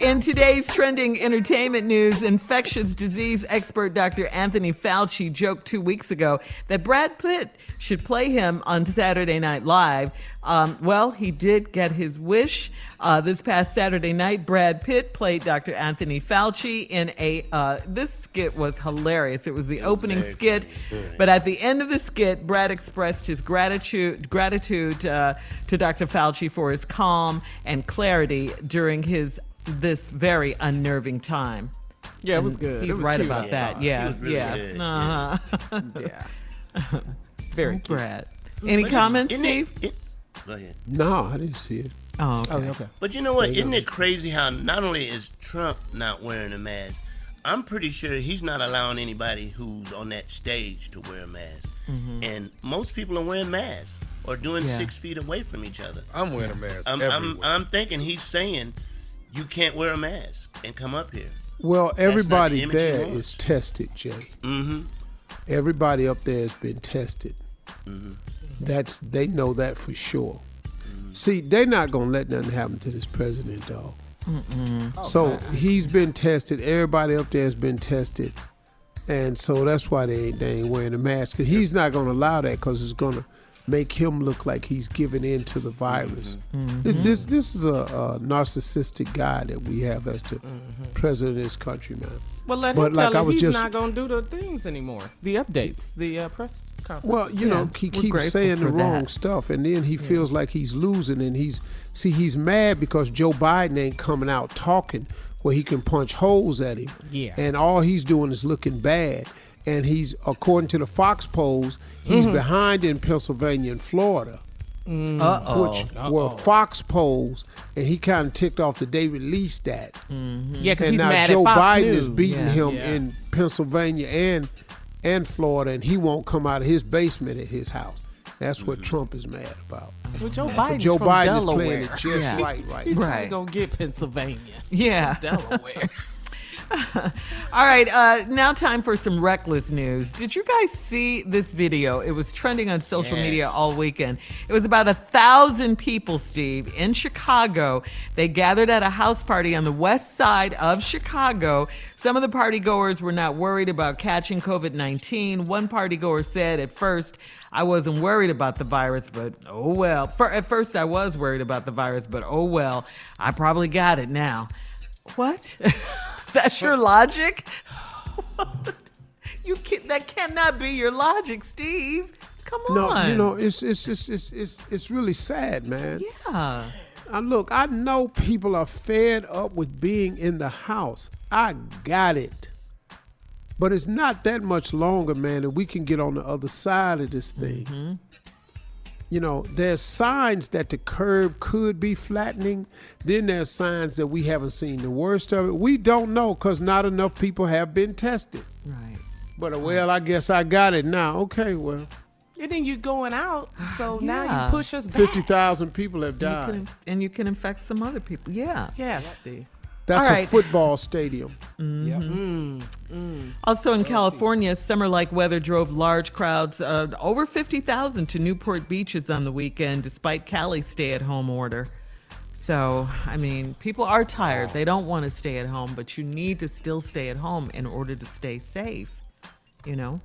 In today's trending entertainment news, infectious disease expert Dr. Anthony Fauci joked two weeks ago that Brad Pitt should play him on Saturday Night Live. Um, well, he did get his wish. Uh, this past Saturday night, Brad Pitt played Dr. Anthony Fauci in a. Uh, this skit was hilarious. It was the opening skit, but at the end of the skit, Brad expressed his gratitude gratitude uh, to Dr. Fauci for his calm and clarity during his this very unnerving time. Yeah, it was good. He's was right cute. about I that. Yeah, He was really yeah. good. Uh-huh. Yeah. Very cute. Brad. Any But comments, isn't it- Steve? it- go ahead. No, I didn't see it. Oh, okay. okay. But you know what? There you Isn't go. it crazy how not only is Trump not wearing a mask, I'm pretty sure he's not allowing anybody who's on that stage to wear a mask. And most people are wearing masks or doing Yeah. six feet away from each other. I'm wearing a mask I'm. I'm, I'm thinking he's saying you can't wear a mask and come up here. Well, not the everybody image he there wants. is tested, Jay. Mm-hmm. Everybody up there has been tested. Mm-hmm. That's they know that for sure. See, they're not gonna let nothing happen to this president, dog. So he's been tested. Everybody up there has been tested, and so that's why they ain't, they ain't wearing a mask. 'Cause he's not gonna allow that because it's gonna make him look like he's giving in to the virus. Mm-hmm. This, this mm-hmm. this is a, a narcissistic guy that we have as the mm-hmm. president of this country, man. Well, let But him like tell I him was he's just- not going to do the things anymore. The updates, the uh, press conference. Well, you know, he we're keeps saying the for wrong that. stuff, and then he feels like he's losing, and he's see he's mad because Joe Biden ain't coming out talking where he can punch holes at him. Yeah. and all he's doing is looking bad, and he's according to the Fox polls, he's mm-hmm. behind in Pennsylvania and Florida, mm. Uh-oh. which were Fox polls, and he kind of ticked off that they released that. Mm-hmm. yeah, because he's now mad Joe at Fox Biden News. is beating Yeah. him Yeah. in Pennsylvania and and Florida, and he won't come out of his basement at his house. That's what mm-hmm. Trump is mad about. Well, Joe But Biden's Joe from Biden is Delaware. playing it just Yeah. right, right. He's Right. probably going to get Pennsylvania. Yeah. Delaware. All right, uh, now time for some reckless news. Did you guys see this video? It was trending on social media all weekend. It was about a thousand people, Steve, in Chicago. They gathered at a house party on the west side of Chicago. Some of the party goers were not worried about catching COVID 19. One party goer said at first, I wasn't worried about the virus, but oh well. For, at first, I was worried about the virus, but oh well. I probably got it now. What? That's your logic? you can, that cannot be your logic, Steve. Come on. No, you know, it's it's it's it's it's, it's really sad, man. Yeah. Uh, look, I know people are fed up with being in the house. I got it. But it's not that much longer, man, and we can get on the other side of this thing. You know, there's signs that the curve could be flattening. Then there's signs that we haven't seen the worst of it. We don't know because not enough people have been tested. Right. But uh, well, I guess I got it now. Okay, well, And then you're going out, so now you push us back. fifty thousand people have You died. can, and you can infect some other people. Yeah. Yes, Steve. That's All a football stadium. Mm-hmm. Mm-hmm. Also in California, summer like weather drove large crowds, uh, over 50,000 to Newport beaches on the weekend, despite Cali's stay at home order. So, I mean, people are tired. They don't want to stay at home, but you need to still stay at home in order to stay safe, you know?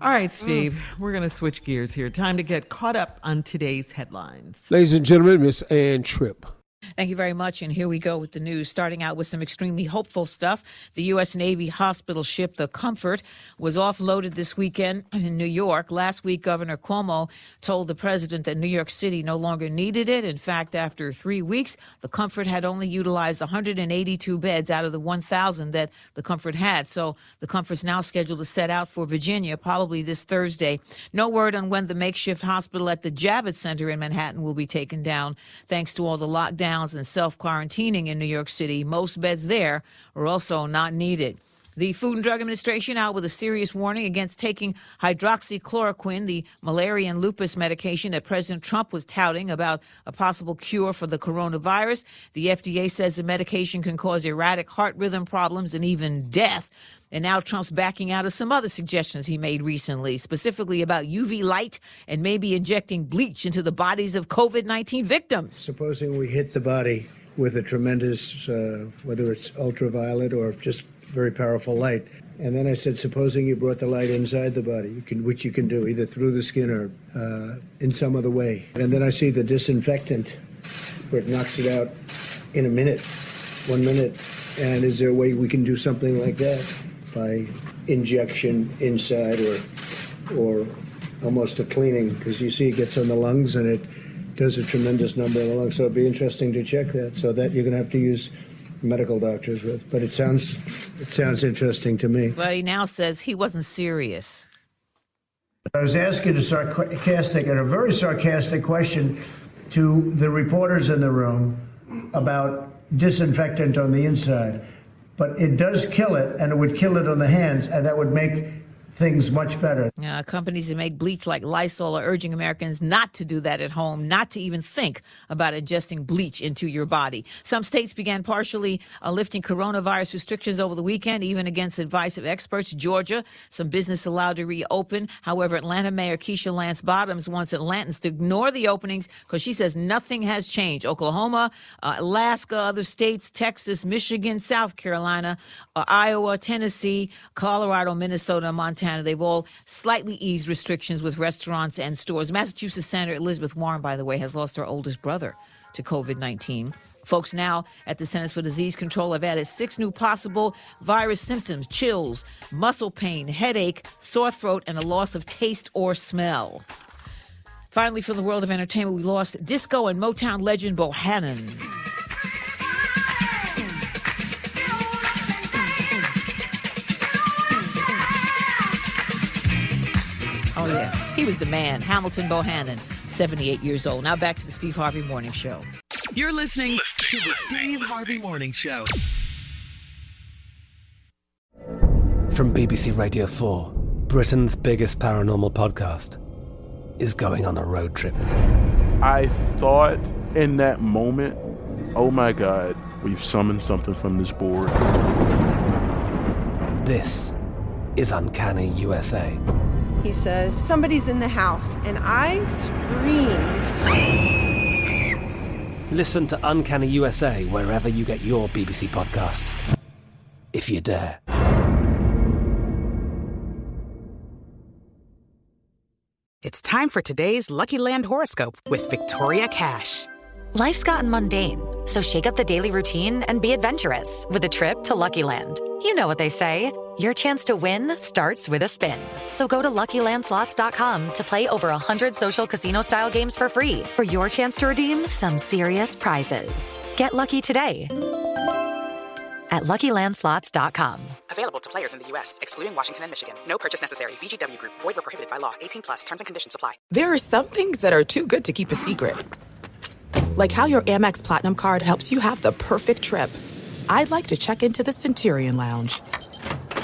All right, mm. Steve, we're going to switch gears here. Time to get caught up on today's headlines. Ladies and gentlemen, Miss Ann Tripp. Thank you very much. And here we go with the news. Starting out with some extremely hopeful stuff. The U.S. Navy hospital ship, the Comfort, was offloaded this weekend in New York. Last week, Governor Cuomo told the president that New York City no longer needed it. In fact, after three weeks, the Comfort had only utilized 182 beds out of the 1,000 that the Comfort had. So the Comfort's now scheduled to set out for Virginia probably this Thursday. No word on when the makeshift hospital at the Javits Center in Manhattan will be taken down. Thanks to all the lockdowns and self quarantining in New York City, most beds there are also not needed. The Food and Drug Administration out with a serious warning against taking hydroxychloroquine, the malaria and lupus medication that President Trump was touting about a possible cure for the coronavirus. The FDA says the medication can cause erratic heart rhythm problems and even death. And now Trump's backing out of some other suggestions he made recently, specifically about UV light and maybe injecting bleach into the bodies of COVID 19 victims. Supposing we hit the body with a tremendous, uh, whether it's ultraviolet or just very powerful light. And then I said, supposing you brought the light inside the body, you can, which you can do either through the skin or uh, in some other way. And then I see the disinfectant, where it knocks it out in a minute, one minute. And is there a way we can do something like that by injection inside or, or almost a cleaning? Because you see, it gets on the lungs and it does a tremendous number of the lungs. So it'd be interesting to check that. So that you're going to have to use medical doctors with. But it sounds it sounds interesting to me. But he now says he wasn't serious. I was asking a sarcastic and a very sarcastic question to the reporters in the room about disinfectant on the inside. But it does kill it, and it would kill it on the hands, and that would make things much better. Uh, companies that make bleach like Lysol are urging Americans not to do that at home, not to even think about ingesting bleach into your body. Some states began partially uh, lifting coronavirus restrictions over the weekend, even against advice of experts. Georgia, some business allowed to reopen. However, Atlanta Mayor Keisha Lance Bottoms wants Atlantans to ignore the openings because she says nothing has changed. Oklahoma, uh, Alaska, other states, Texas, Michigan, South Carolina, uh, Iowa, Tennessee, Colorado, Minnesota, Montana. They've all slightly eased restrictions with restaurants and stores. Massachusetts Senator Elizabeth Warren, by the way, has lost her oldest brother to COVID 19. Folks now at the Centers for Disease Control have added six new possible virus symptoms chills, muscle pain, headache, sore throat, and a loss of taste or smell. Finally, from the world of entertainment, we lost disco and Motown legend Bohannon. He was the man, Hamilton Bohannon, 78 years old. Now back to the Steve Harvey Morning Show. You're listening to the Steve Harvey Morning Show. From BBC Radio 4, Britain's biggest paranormal podcast is going on a road trip. I thought in that moment, oh my God, We've summoned something from this board. This is Uncanny USA. He says, Somebody's in the house, and I screamed. Listen to Uncanny USA wherever you get your BBC podcasts, if you dare. It's time for today's Lucky Land horoscope with Victoria Cash. Life's gotten mundane, so shake up the daily routine and be adventurous with a trip to Lucky Land. You know what they say. Your chance to win starts with a spin. So go to LuckyLandSlots.com to play over 100 social casino-style games for free for your chance to redeem some serious prizes. Get lucky today at LuckyLandSlots.com. Available to players in the U.S., excluding Washington and Michigan. No purchase necessary. VGW Group. Void where prohibited by law. 18 plus. Terms and conditions apply. There are some things that are too good to keep a secret. Like how your Amex Platinum card helps you have the perfect trip. I'd like to check into the Centurion Lounge.